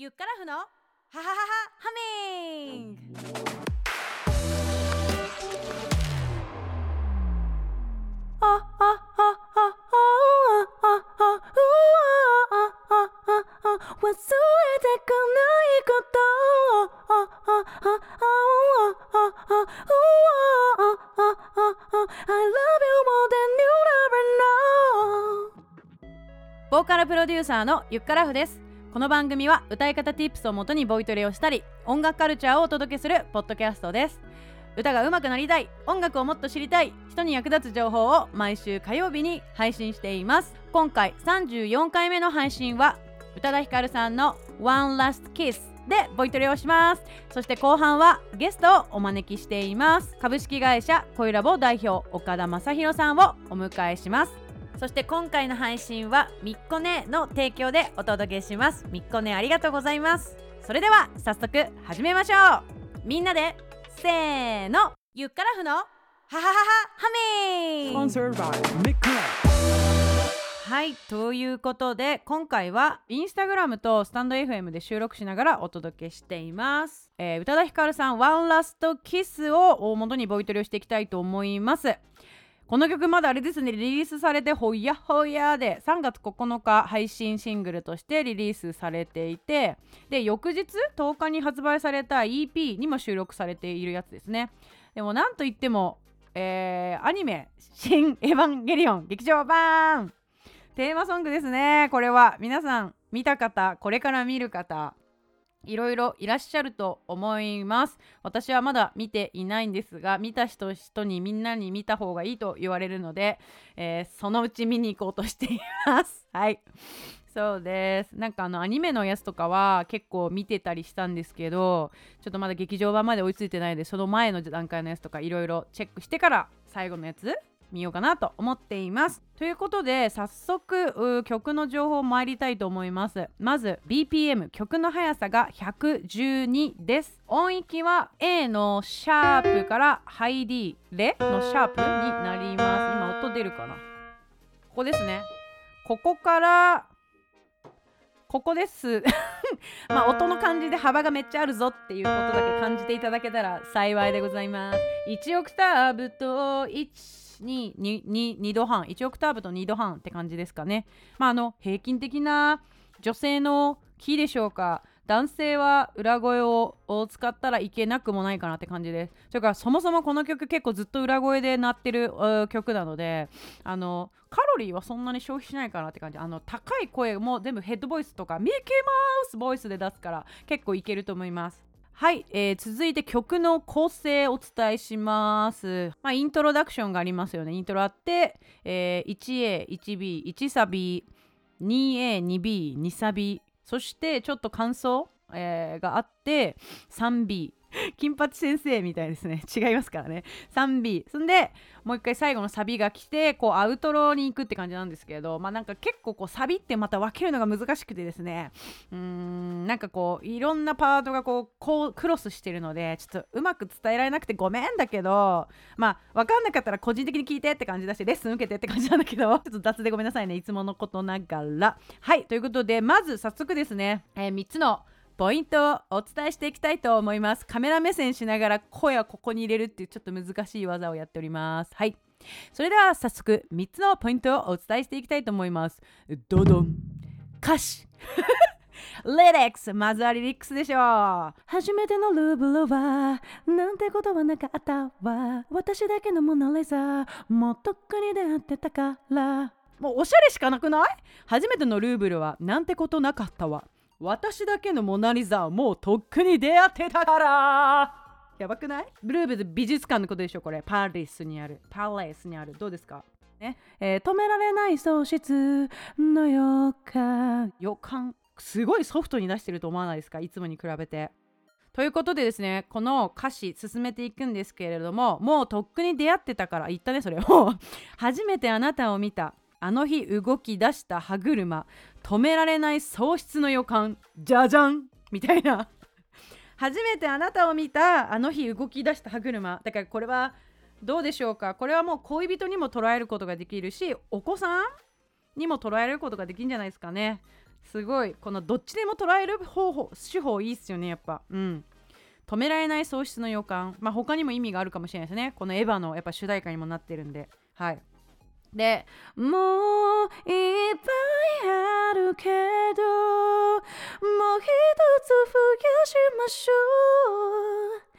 ユッカラフのハハハハハミング忘れてくないこと I love you more than you ever know ボーカルプロデューサーのユッカラフですこの番組は歌い方 Tips をもとにボイトレをしたり音楽カルチャーをお届けするポッドキャストです。歌が上手くなりたい音楽をもっと知りたい人に役立つ情報を毎週火曜日に配信しています。今回34回目の配信は宇多田ヒカルさんの One Last Kiss でボイトレをします。そして後半はゲストをお招きしています。株式会社恋ラボ代表岡田正宏さんをお迎えします。そして今回の配信はみっこねの提供でお届けします。みっこねありがとうございます。それでは早速始めましょう。みんなでせーの。ゆっからふの。ハハハハハミン Sponsored by Mick はいということで今回はインスタグラムとスタンド FM で収録しながらお届けしています、えー宇多田ヒカルさん「ワンラストキスを元にボイトレをしていきたいと思いますこの曲まだあれですね。リリースされてほやほやで3月9日配信シングルとしてリリースされていてで翌日10日に発売された EP にも収録されているやつですね。でもなんといっても、えーアニメ「新エヴァンゲリオン劇場版」テーマソングですね。これは皆さん見た方これから見る方。いろいろいらっしゃると思います。私はまだ見ていないんですが見た人人にみんなに見た方がいいと言われるので、えーそのうち見に行こうとしています。はい。そうです。なんかあのアニメのやつとかは結構見てたりしたんですけどちょっとまだ劇場版まで追いついてないのでその前の段階のやつとかいろいろチェックしてから最後のやつ見ようかなと思っています。ということで早速曲の情報参りたいと思います。まず BPM 曲の速さが112です。音域は A のシャープからハイ D レのシャープになります。今音出るかな？ここですね。ここからここです。まあ音の感じで幅がめっちゃあるぞっていうことだけ感じていただけたら幸いでございます。1オクターブと1、2、2、2, 2度半、1オクターブと2度半って感じですかね。まああの平均的な女性のキーでしょうか。男性は裏声を使ったらいけなくもないかなって感じです。それからそもそもこの曲結構ずっと裏声で鳴ってる曲なのであのカロリーはそんなに消費しないかなって感じあの高い声も全部ヘッドボイスとかミッキーマウスボイスで出すから結構いけると思いますはい、えー続いて曲の構成をお伝えします、まあ、イントロダクションがありますよね。イントロあって、えー 1A、1B、1サビ 2A、2B、2サビ。そしてちょっと感想、えーがあって 3B 金八先生みたいですね。違いますからね。3B そんでもう一回最後のサビが来てこうアウトローに行くって感じなんですけどまあなんか結構こうサビってまた分けるのが難しくてですね。うーんなんかこういろんなパートがこうこうクロスしてるのでちょっとうまく伝えられなくてごめんだけどまあ分かんなかったら個人的に聞いてって感じだしレッスン受けてって感じなんだけど ちょっと雑でごめんなさいね。いつものことながら。はいということでまず早速ですね、え3つのポイントをお伝えしていきたいと思います。カメラ目線しながら声をここに入れるっていうちょっと難しい技をやっております。はい。それでは早速3つのポイントをお伝えしていきたいと思います。ドドン歌詞。リリックス。まずはリリックスでしょう。初めてのルーブルはなんてことはなかったわ。私だけのモナリザー。もうとっくに出会ってたから。もうおしゃれしかなくない？初めてのルーブルはなんてことなかったわ。私だけのモナリザはもうとっくに出会ってたから。やばくない？ブルーブル美術館のことでしょこれ。パリスにある。パレスにある。どうですか？ね。えー止められない喪失の予感。予感？すごいソフトに出してると思わないですか？いつもに比べて。ということでですねこの歌詞進めていくんですけれどももうとっくに出会ってたから言ったねそれ。もう初めてあなたを見た。あの日動き出した歯車。止められない喪失の予感。じゃじゃんみたいな。初めてあなたを見たあの日動き出した歯車。だからこれはどうでしょうか。これはもう恋人にも捉えることができるしお子さんにも捉えることができるんじゃないですかね。すごい。このどっちでも捉える方法手法いいっすよねやっぱ。うん。止められない喪失の予感。まあ他にも意味があるかもしれないですね。このエヴァのやっぱ主題歌にもなってるんで。はい。でもういっぱいあるけどもう一つ増やしましょう。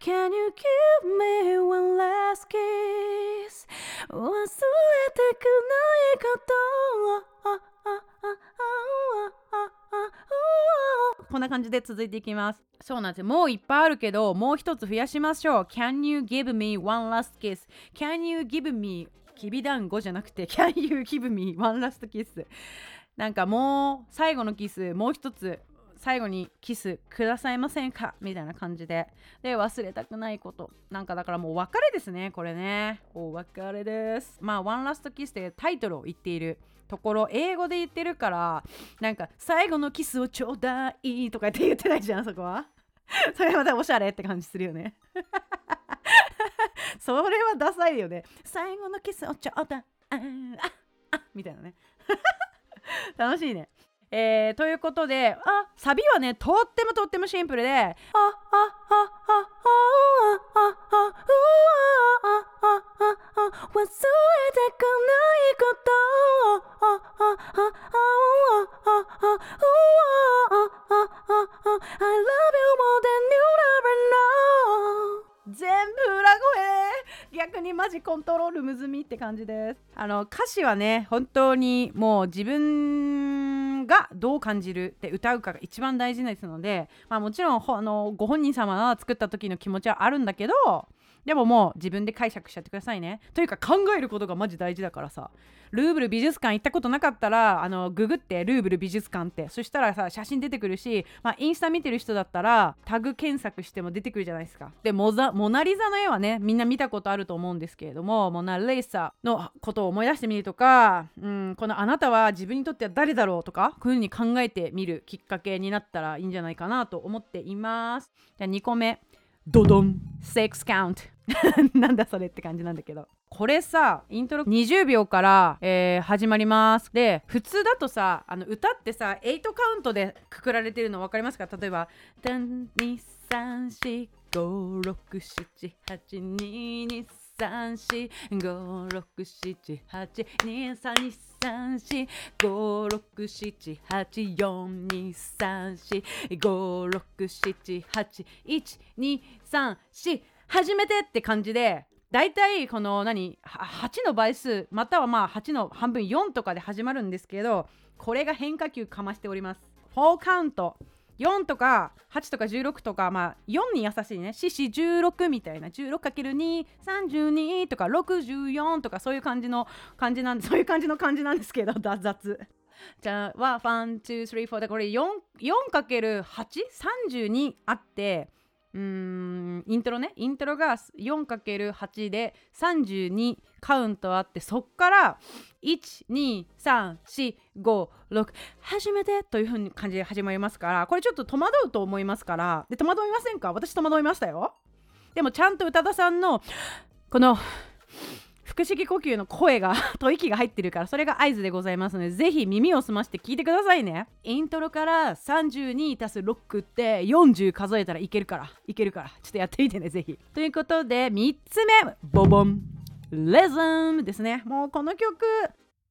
Can you give me one last kiss? 忘れてくないことこんな感じで続いていきます。そうなんですよ。もういっぱいあるけどもう一つ増やしましょう。Can you give me one last kiss? Can you give me きびだんごじゃなくて Can you give me one last kiss? なんかもう最後のキスもう一つ最後にキスくださいませんか？みたいな感じで。で忘れたくないこと。なんかだからもう別れですねこれね。お別れです。まあ「One Last Kiss」ってタイトルを言っているところ英語で言ってるからなんか最後のキスをちょうだいとかって言ってないじゃんそこは。それまたおしゃれって感じするよね。それはダサいよね。最後のキスをちょうだい。ああみたいなね。楽しいね。えー、ということであサビはねとってもとってもシンプルでああああああああ忘れてくないこと。あああああにマジコントロールむずみって感じです。あの歌詞はね本当にもう自分がどう感じるって歌うかが一番大事ですので、まあ、もちろんあのご本人様が作った時の気持ちはあるんだけどでももう自分で解釈しちゃってくださいね。というか考えることがマジ大事だからさ。ルーブル美術館行ったことなかったら、あの、ググってルーブル美術館って。そしたらさ、写真出てくるし、まあ、インスタ見てる人だったら、タグ検索しても出てくるじゃないですか。で、モザモナリザの絵はね、みんな見たことあると思うんですけれども、モナ・レイサのことを思い出してみるとか、うん、このあなたは自分にとっては誰だろうとか、こういうふうに考えてみるきっかけになったらいいんじゃないかなと思っています。じゃあ2個目。ドドン !6 count なんだそれって感じなんだけど。これさイントロ20秒から、えー始まります。で普通だとさあの歌ってさ8カウントでくくられてるの分かりますか？例えば「ダン2 3 4 5 6 7 8 2 2 3 4 5 6 7 8 2 3 2 3 4 5 6 7 8 4 2 3 4 5 6 7 8 1 2 3 4初めてって感じでだいたいこの何8の倍数またはまあ8の半分4とかで始まるんですけどこれが変化球かましております。4カウント。4とか8とか16とかまあ4に優しいね。四四16みたいな。16×232 とか64とかそういう感じの感じなんそういう感じの感じなんですけどだ雑。じゃあ1 2 3 4でこれ 4×832 あってイントロね。イントロが 4×8 で32カウントあってそっから12345初めてというふうに感じで始まりますからこれちょっと戸惑うと思いますから。で戸惑いませんか？私戸惑いましたよ。でもちゃんと宇多田さんのこの腹式呼吸の声がと息が入ってるからそれが合図でございますのでぜひ耳を澄まして聞いてくださいね。イントロから32足す6って40数えたらいけるからいけるからちょっとやってみてねぜひ。ということで3つ目ボボンレズムですね。もうこの曲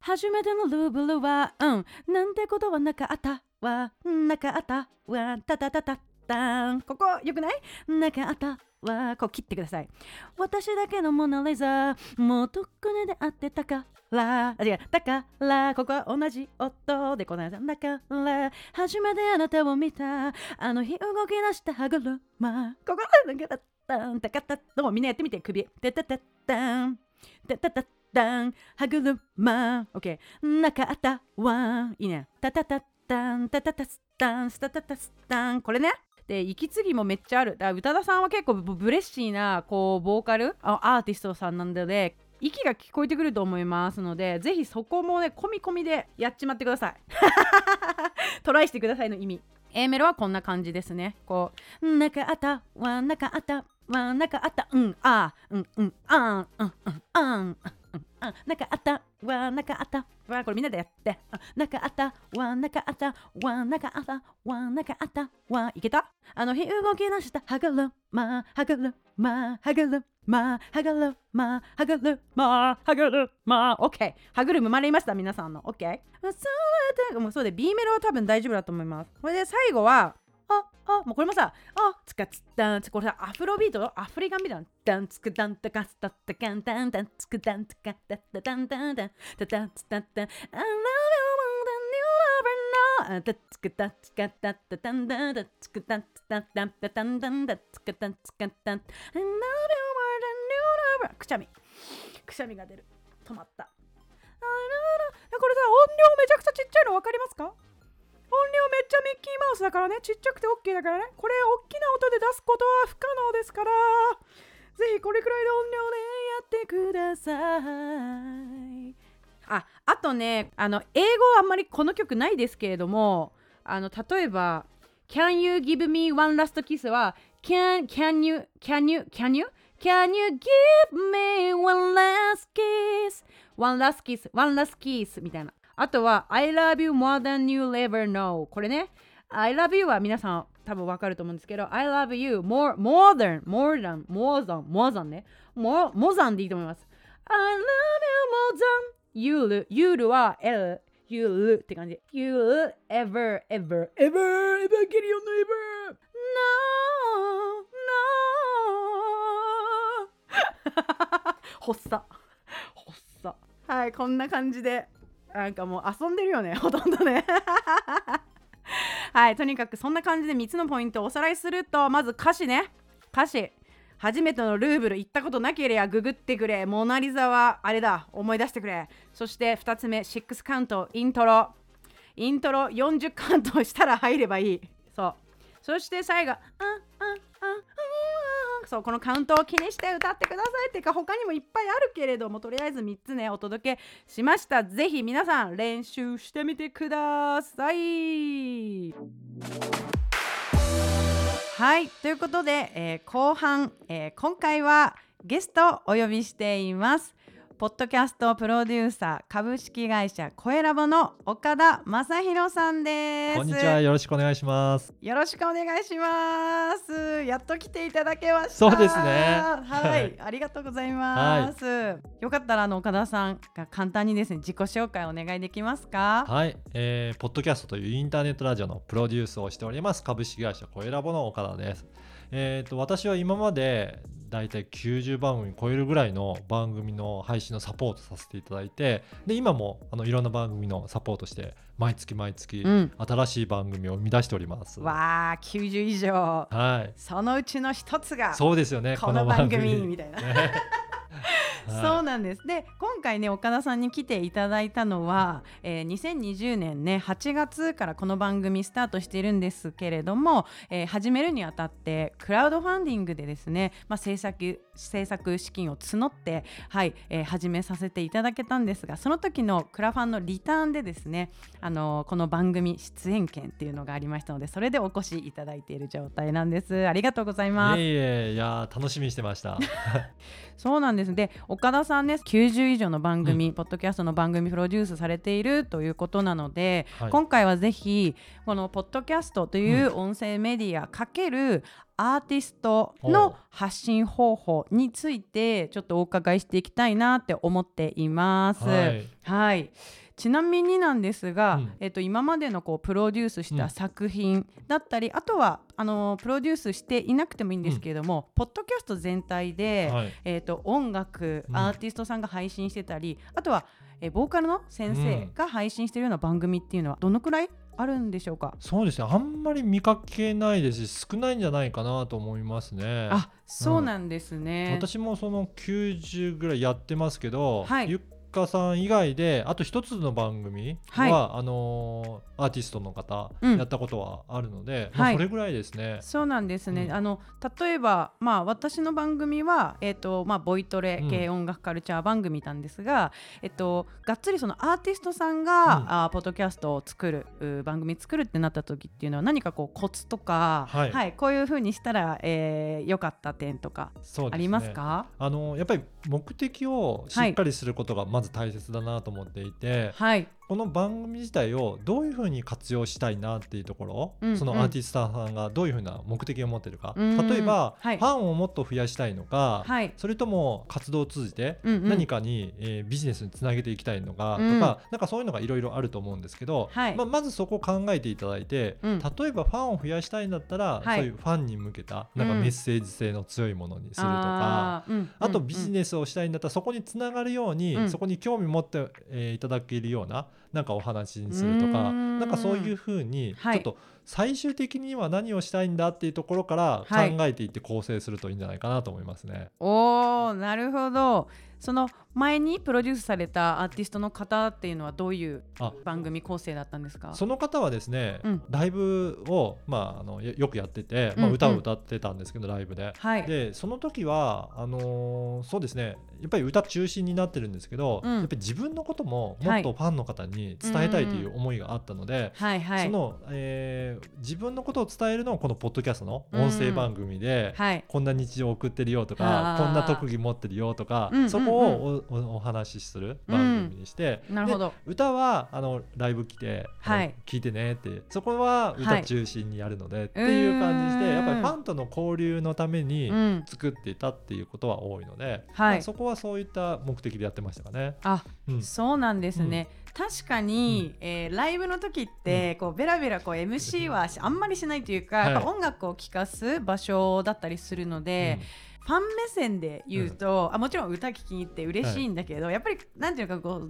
初めてのルーブルはうん。なんてことはなかったわ。なかったわ。たたたたたんここよくない？なかった。わこう切ってください。私だけのモナリザもうとっくに出会ってたから。あ違う。だからここは同じ音でこないだから。初めてあなたを見たあの日動き出した歯車。ここでなんかだったんたかたどうもみんなやってみて首てたたたんたたたたん歯車 OK なかった。わいいね。たたたたんたたたすたんスタタタスタン。これね。で息継ぎもめっちゃある。だから宇多田さんは結構ブレッシーなこうボーカルアーティストさんなんで息が聞こえてくると思いますのでぜひそこもね込み込みでやっちまってください。トライしてくださいの意味。A メロはこんな感じですね。こうなかあったわなかあったわなかあったうんあうんうんあんうんうんあんうんうんかあったわなかあった。わこれみんなでやって。あなかあった。わなかあった。わなかあった。わなかあった。わいけた？あの日動き出した。はがるまはがるまはがるまはがるまはがるまはがるまオッケー。はぐる生まれました皆さんの。オッケー。そうだもうそうで B メロは多分大丈夫だと思います。これで最後はああもうこれもさあつかつったんつこれさアフロビート？アフリカンビートのダンツクダンタカスタッタカンタンタンツクダンツカタッタタンタンタンタタンツタッタン I love you more than you ever know タツクタツカタッタタンタンタツクタツタタンタタンタンタツクタツカタン I love you more than you ever くしゃみくしゃみが出る止まった I love you これさ音量めちゃくちゃちっちゃいの分かりますかちゃミッキーマウスだからね。ちっちゃくて OK だからね。これ大きな音で出すことは不可能ですから。ぜひこれくらいの音量でやってください。ああとねあの英語はあんまりこの曲ないですけれどもあの例えば Can you give me one last kiss は Can, can you, can you, can you, can you give me one last kiss? One last kiss, one last kiss みたいな。あとは I love you more than you ever know これね I love you は皆さん多分わかると思うんですけど I love you more, more than more than more than more than ね more, more than でいいと思います I love you more than you you は L you って感じ you ever ever ever ever ゲリオンの ever no no 発作発作はいこんな感じでなんかもう遊んでるよね ほとんどね。はいとにかくそんな感じで3つのポイントをおさらいするとまず歌詞ね。歌詞。初めてのルーブル行ったことなければググってくれ。モナリザはあれだ。思い出してくれ。そして2つ目6カウントイントロ。イントロ40カウントしたら入ればいい。そう。そして最後あああ。そうこのカウントを気にして歌ってくださいっていうか他にもいっぱいあるけれどもとりあえず3つねお届けしました。ぜひ皆さん練習してみてください。はいということで、えー後半、えー今回はゲストをお呼びしています。ポッドキャストプロデューサー株式会社コエラボの岡田正弘さんですこんにちは、よろしくお願いします。よろしくお願いします。やっと来ていただけました。そうですねは、はいいありがとうございます。よかったらあの岡田さんが簡単にですね自己紹介お願いできますか？はい、えー、ポッドキャストというインターネットラジオのプロデュースをしております株式会社コエラボの岡田です。えー、と私は今までだいたい90番組超えるぐらいの番組の配信のサポートさせていただいてで今もあのいろんな番組のサポートして毎月毎月うん新しい番組を生み出しております。わあ90以上。はい、そのうちの一つがそうですよねこの番組みたいな。ねはいそうなんです。で今回ね岡田さんに来ていただいたのは、えー2020年ね8月からこの番組スタートしているんですけれども、えー始めるにあたってクラウドファンディングでですね、まあ、制作制作資金を募って、はいえー始めさせていただけたんですがその時のクラファンのリターンでですね、あのーこの番組出演権っていうのがありましたのでそれでお越しいただいている状態なんです。ありがとうございます。いやー楽しみにしてました。そうなんです。で岡田さんね90以上の番組、ポッドキャストの番組プロデュースされているということなので、はい。今回はぜひこのポッドキャストという音声メディアかけるアーティストおのう。発信方法についてちょっとお伺いしていきたいなって思っています。はい。はいちなみになんですが、うん。えっと、今までのこうプロデュースしうん。た作品だったり、あとはあのプロデュースしていなくてもいいんですけれども、ポッドキャスト全体で、はい。えー、と音楽うん。アーティストさんが配信してたり、あとは、えーボーカルの先生が配信しているような番組っていうのはどのくらいあるんでしょうか、そうですね。あんまり見かけないですし少ないんじゃないかなと思いますね。あそうなんですね。私もその90ぐらいやってますけど、はい。ゆっかさん以外であと一つの番組は、あのーアーティストの方うん。やったことはあるので、まあはい。それぐらいですね。そうなんですね、うん。あの例えば、まあ、私の番組は、えーとまあ、ボイトレ系音楽カルチャー番組なんですが、えっと、がっつりそのアーティストさんが、うん。あーポッドキャストを作るう番組作るってなった時っていうのは何かこうコツとか、はい。こういうふうにしたら良、えー良かった点とかありますか、あのやっぱり目的をしっかりすることがままず大切だなと思っていて。はい。この番組自体をどういうふうに活用したいなっていうところ、うんそのアーティストさんがどういうふうな目的を持ってるか、うん。例えば、はい。ファンをもっと増やしたいのか、はい。それとも活動を通じてうんうん。何かに、えービジネスにつなげていきたいのかとか、うん。なんかそういうのがいろいろあると思うんですけど、はい。まあ、まずそこを考えていただいて、うん。例えばファンを増やしたいんだったら、はい。そういうファンに向けたなんかうんメッセージ性の強いものにするとか。うん。あとビジネスをしたいんだったらそこにつながるように、うん。そこに興味持って、えーいただけるようななんかお話にするとかん。なんかそういうふうにちはい。ょっと最終的には何をしたいんだっていうところから考はい。えていって構成するといいんじゃないかなと思いますね。おーなるほどその前にプロデュースされたアーティストの方っていうのはどういうあ番組構成だったんですか？その方はですね、うん。ライブを、まあ、あのよよくやってて、まあ、うん。うん歌を歌ってたんですけど、ライブで。はい。でその時はあのーそうですねやっぱり歌中心になってるんですけど、うん。やっぱり自分のことももはい。っとファンの方に伝えたいという思いがあったので、はいはい。その、えー自分のことを伝えるのをこのポッドキャストの音声番組で、はい。こんな日常を送ってるよとあかー。こんな特技持ってるよとか、うんうん。うんそこをお話しする番組にして、なるほど。で歌はあのライブ来て、はい。聞いてねって。そこははい歌中心にやるので、っていう感じでやっぱりファンとの交流のためにうん。作っていたっていうことは多いので、はい。まあそこはそういった目的でやってましたかね。あうん。そうなんですね、確かに、えーライブの時って、こうベラベラこう MC はしあんまりしないというか、音楽を聴かす場所だったりするので、ファン目線で言うと、あもちろん歌聴きに行って嬉しいんだけど、やっぱりなんていうかこ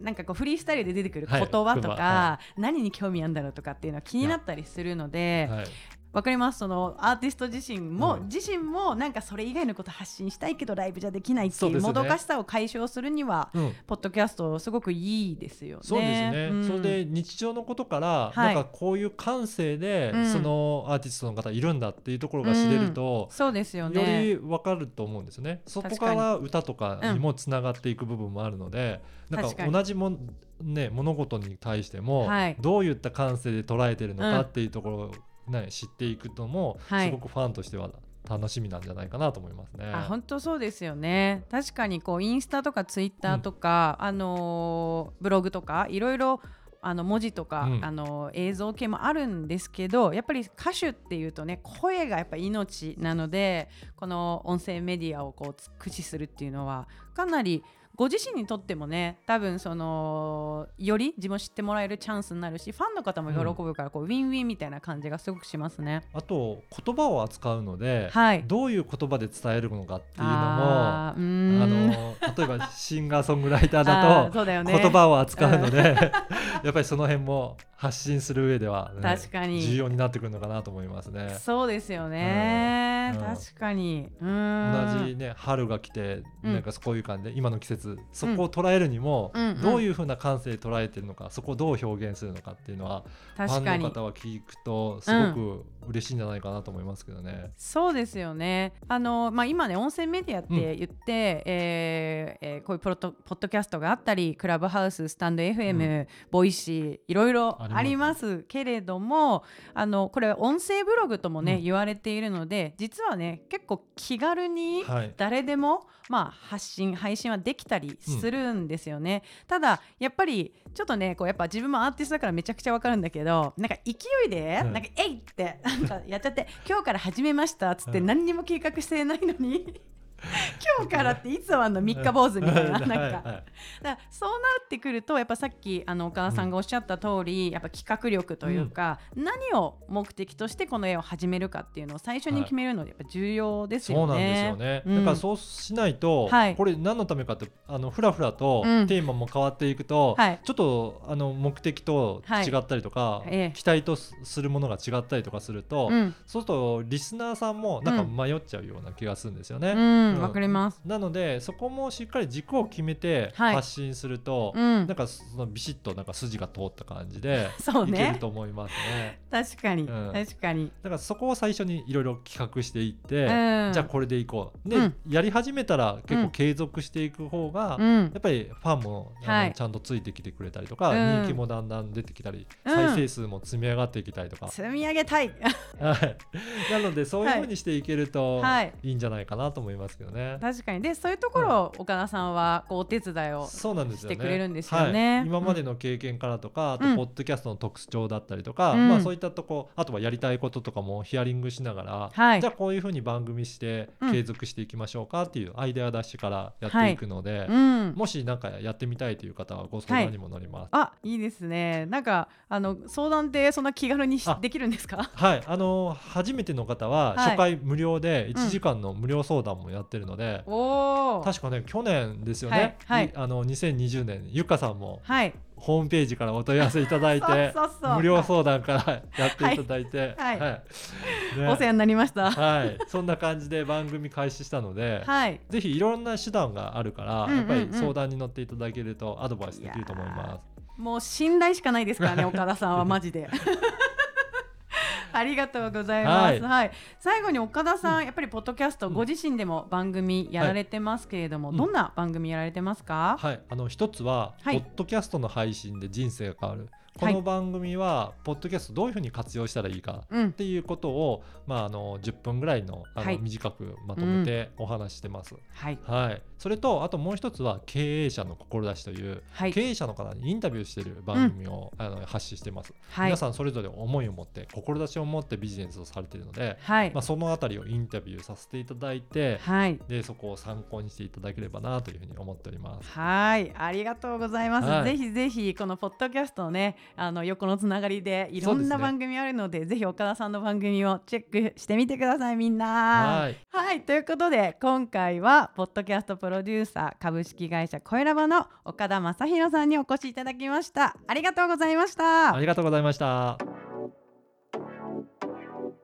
うなんかこうフリースタイルで出てくる言葉とか、何に興味あるんだろうとかっていうのは気になったりするので、はいわかります？そのアーティスト自身も、うん。自身もなんかそれ以外のこと発信したいけどライブじゃできないっていうもどかしさを解消するには、うん。ポッドキャストすごくいいですよね。そうですね、ん。それで日常のことから、はい。なんかこういう感性で、うん。そのアーティストの方いるんだっていうところが知れると、そうですよよね。り分かると思うんですよね。そこ確から歌とかにもつながっていく部分もあるので、なんか同じもんね物事に対しても、はい。どういった感性で捉えてるのうんかっていうところを、ね知っていくのも、はい。すごくファンとしては楽しみなんじゃないかなと思いますね。あ本当そうですよね。確かにこうインスタとかツイッターとか、あのーブログとかいろいろあの文字とか、うん。あの映像系もあるんですけどやっぱり歌手っていうとね声がやっぱ命なのでこの音声メディアをこう駆使するっていうのはかなりご自身にとってもね多分そのより自分を知ってもらえるチャンスになるしファンの方も喜ぶからこう、ウィンウィンみたいな感じがすごくしますね。あと言葉を扱うので、はい。どういう言葉で伝えるのかっていうのもあの例えばシンガーソングライターあだと ね。言葉を扱うので、やっぱりその辺も発信する上では、ね、確かに。重要になってくるのかなと思いますね。そうですよね、うん。うん。確かに。同じね春が来てうん。なんかこういう感じで今の季節そこを捉えるにもうん。うんどういう風な感性で捉えてるのかそこをどう表現するのかっていうのはファンの方は聞くとすごく嬉しいんじゃないかなと思いますけどね。そうですよね。あの、まあ、今ね音声メディアって言って、えーえーこういうポッドポッドキャストがあったりクラブハウススタンド FM、ボイシーいろいろありますけれどもあのこれ音声ブログともね、うん。言われているので実はね結構気軽にはい。誰でも、まあ、発信配信はできたりするんですよね、ただやっぱりちょっとねこうやっぱ自分もアーティストだからめちゃくちゃわかるんだけどなんか勢いで、うんなんかえいってなんかやっちゃって今日から始めましたっつってうん何にも計画してないのに今日からっていつはあんの三日坊主みたいななんか、だそうなってくるとやっぱさっきあの岡田さんがおっしゃった通り、やっぱ企画力というか、何を目的としてこの絵を始めるかっていうのを最初に決めるのでやっぱ重要ですよね。そうなんですよね、うん。だからそうしないと、はい。これ何のためかってあのふらふらとうん。テーマも変わっていくと、はい。ちょっとあの目的と違ったりとか、ええ。期待とすするものが違ったりとかすると、うん、そうするとリスナーさんもなんか迷っちゃうような気がするんですよね。わかります。なのでそこもしっかり軸を決めてはい。発信すると、うん。なんかそのビシッとなんか筋が通った感じで いけると思いますね。確かに、うん。確かに。だからそこを最初にいろいろ企画していって、うん。じゃあこれでいこう。で、うん。やり始めたら結うん構継続していく方が、うん。やっぱりファンもあの、はい。ちゃんとついてきてくれたりとか、うん。人気もだんだん出てきたり、うん。再生数も積み上がっていきたりとか、積み上げたい。はい。なのでそういう風にしていけるとはい。い。いんじゃないかなと思いますけどね。確かに。でそういうところを岡田さんはこうお手伝いを。してくれるんですよね。はい、今までの経験からとか、あとうん。ポッドキャストの特徴だったりとか、うん。まあそういったとこ、あとはやりたいこととかもヒアリングしながら、はい。じゃあこういうふうに番組してうん。継続していきましょうかっていうアイデア出しからやっていくので、うん。もしなんかやってみたいという方はご相談にも乗ります。あいいですね。なんかあの相談ってそんな気軽にできるんですか？はい、あの初めての方ははい。初回無料でうん。1時間の無料相談もやってるので、確かね去年ですよね、はいはい。あの2020年ゆかさんもはい。ホームページからお問い合わせいただいて 無料相談からやっていただいて、はいはい。ね。お世話になりました。はい、そんな感じで番組開始したので、はい。ぜひいろんな手段があるから、うんうんうん。やっぱり相談に乗っていただけるとアドバイスできると思います。もう信頼しかないですからね岡田さんはマジで ありがとうございます、ははい。い最後に岡田さん、やっぱりポッドキャストうん。ご自身でも番組やられてますけれども、はいどんな番組やられてますか、はい、あの一つは、はい。ポッドキャストの配信で人生が変わる。こはい。の番組は、ポッドキャストどういうふうに活用したらいいかうん。っていうことを、まあ、あの10分ぐらいのあの、はい。短くまとめてお話ししてます。はい。はい、それとあともう一つは経営者の志という、はい。経営者の方にインタビューしている番組を、あの発信してます、はい。皆さんそれぞれ思いを持って志を持ってビジネスをされているので、はい。まあ、そのあたりをインタビューさせていただいて、はい。でそこを参考にしていただければなというふうに思っております。はい、ありがとうございます。はい。ぜひぜひこのポッドキャストのね、あの横のつながりでいろんな番組あるので、ぜひ岡田さんの番組をチェックしてみてください、みんな。はい。はい、ということで今回はポッドキャストプロデューサー株式会社コエラバの岡田正弘さんにお越しいただきました。ありがとうございましたあ。りがとうございました。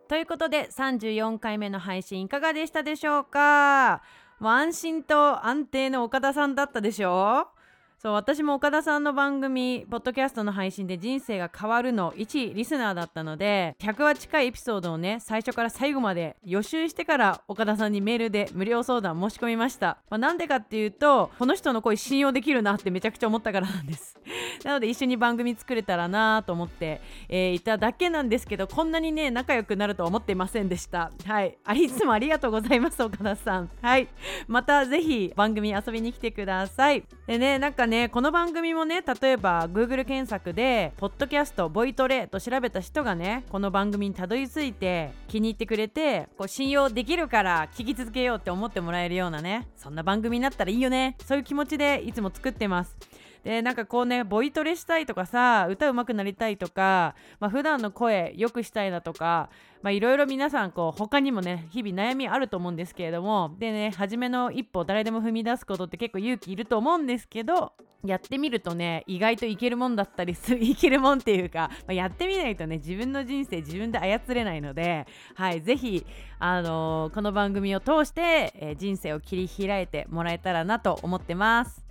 ということで34回目の配信いかがでしたでしょうか？安心と安定の岡田さんだったでしょう？そう私も岡田さんの番組ポッドキャストの配信で人生が変わるの1リスナーだったので100話近いエピソードをね最初から最後まで予習してから岡田さんにメールで無料相談申し込みました、まあ、なんでかっていうとこの人の声信用できるなって めちゃくちゃ思ったからなんです。なので一緒に番組作れたらなと思って、えーいただけなんですけどこんなにね仲良くなるとは思っていませんでした。はい。あいつもありがとうございます岡田さん。はい。またぜひ番組遊びに来てください。でねなんかねこの番組もね例えば Google 検索で「ポッドキャストボイトレ」と調べた人がねこの番組にたどり着いて気に入ってくれてこう信用できるから聞き続けようって思ってもらえるようなねそんな番組になったらいいよね。そういう気持ちでいつも作ってます。でなんかこうねボイトレしたいとかさ歌うまくなりたいとか、まあ普段の声良くしたいだとかいろいろ皆さんこう他にもね日々悩みあると思うんですけれどもでね初めの一歩誰でも踏み出すことって結構勇気いると思うんですけどやってみるとね意外といけるもんだったりする いけるもんっていうか、まあやってみないとね自分の人生自分で操れないのではいぜひあのーこの番組を通して、えー人生を切り開いてもらえたらなと思ってます。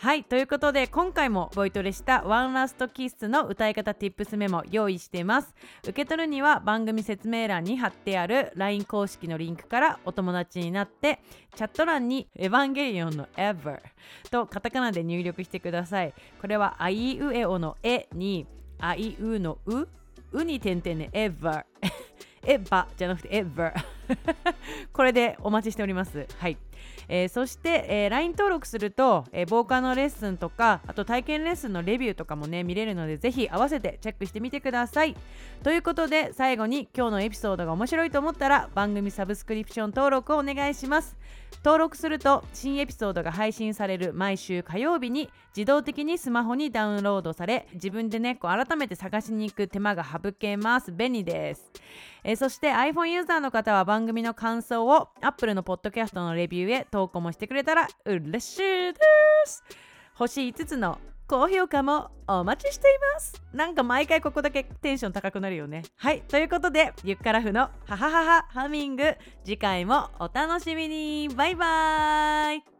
はいということで今回もボイトレしたワンラストキッスの歌い方 Tips メモ用意しています。受け取るには番組説明欄に貼ってある LINE 公式のリンクからお友達になってチャット欄にエヴァンゲリオンの Ever とカタカナで入力してください。これはあいうえおのえにあいうのううに点々ね Ever エヴァじゃなくて Ever これでお待ちしております。はい。えーそして、えー LINE 登録すると、えー、ボーカルのレッスンとかあと体験レッスンのレビューとかもね見れるのでぜひ合わせてチェックしてみてください。ということで最後に今日のエピソードが面白いと思ったら番組サブスクリプション登録をお願いします。登録すると新エピソードが配信される毎週火曜日に自動的にスマホにダウンロードされ自分でねこう改めて探しに行く手間が省けます。便利です。えそして iPhone ユーザーの方は番組の感想を Apple のポッドキャストのレビューへ投稿もしてくれたら嬉しいです。星5つの高評価もお待ちしています。なんか毎回ここだけテンション高くなるよね。はいということでゆっからふのハハハハハミング次回もお楽しみに。バイバーイ。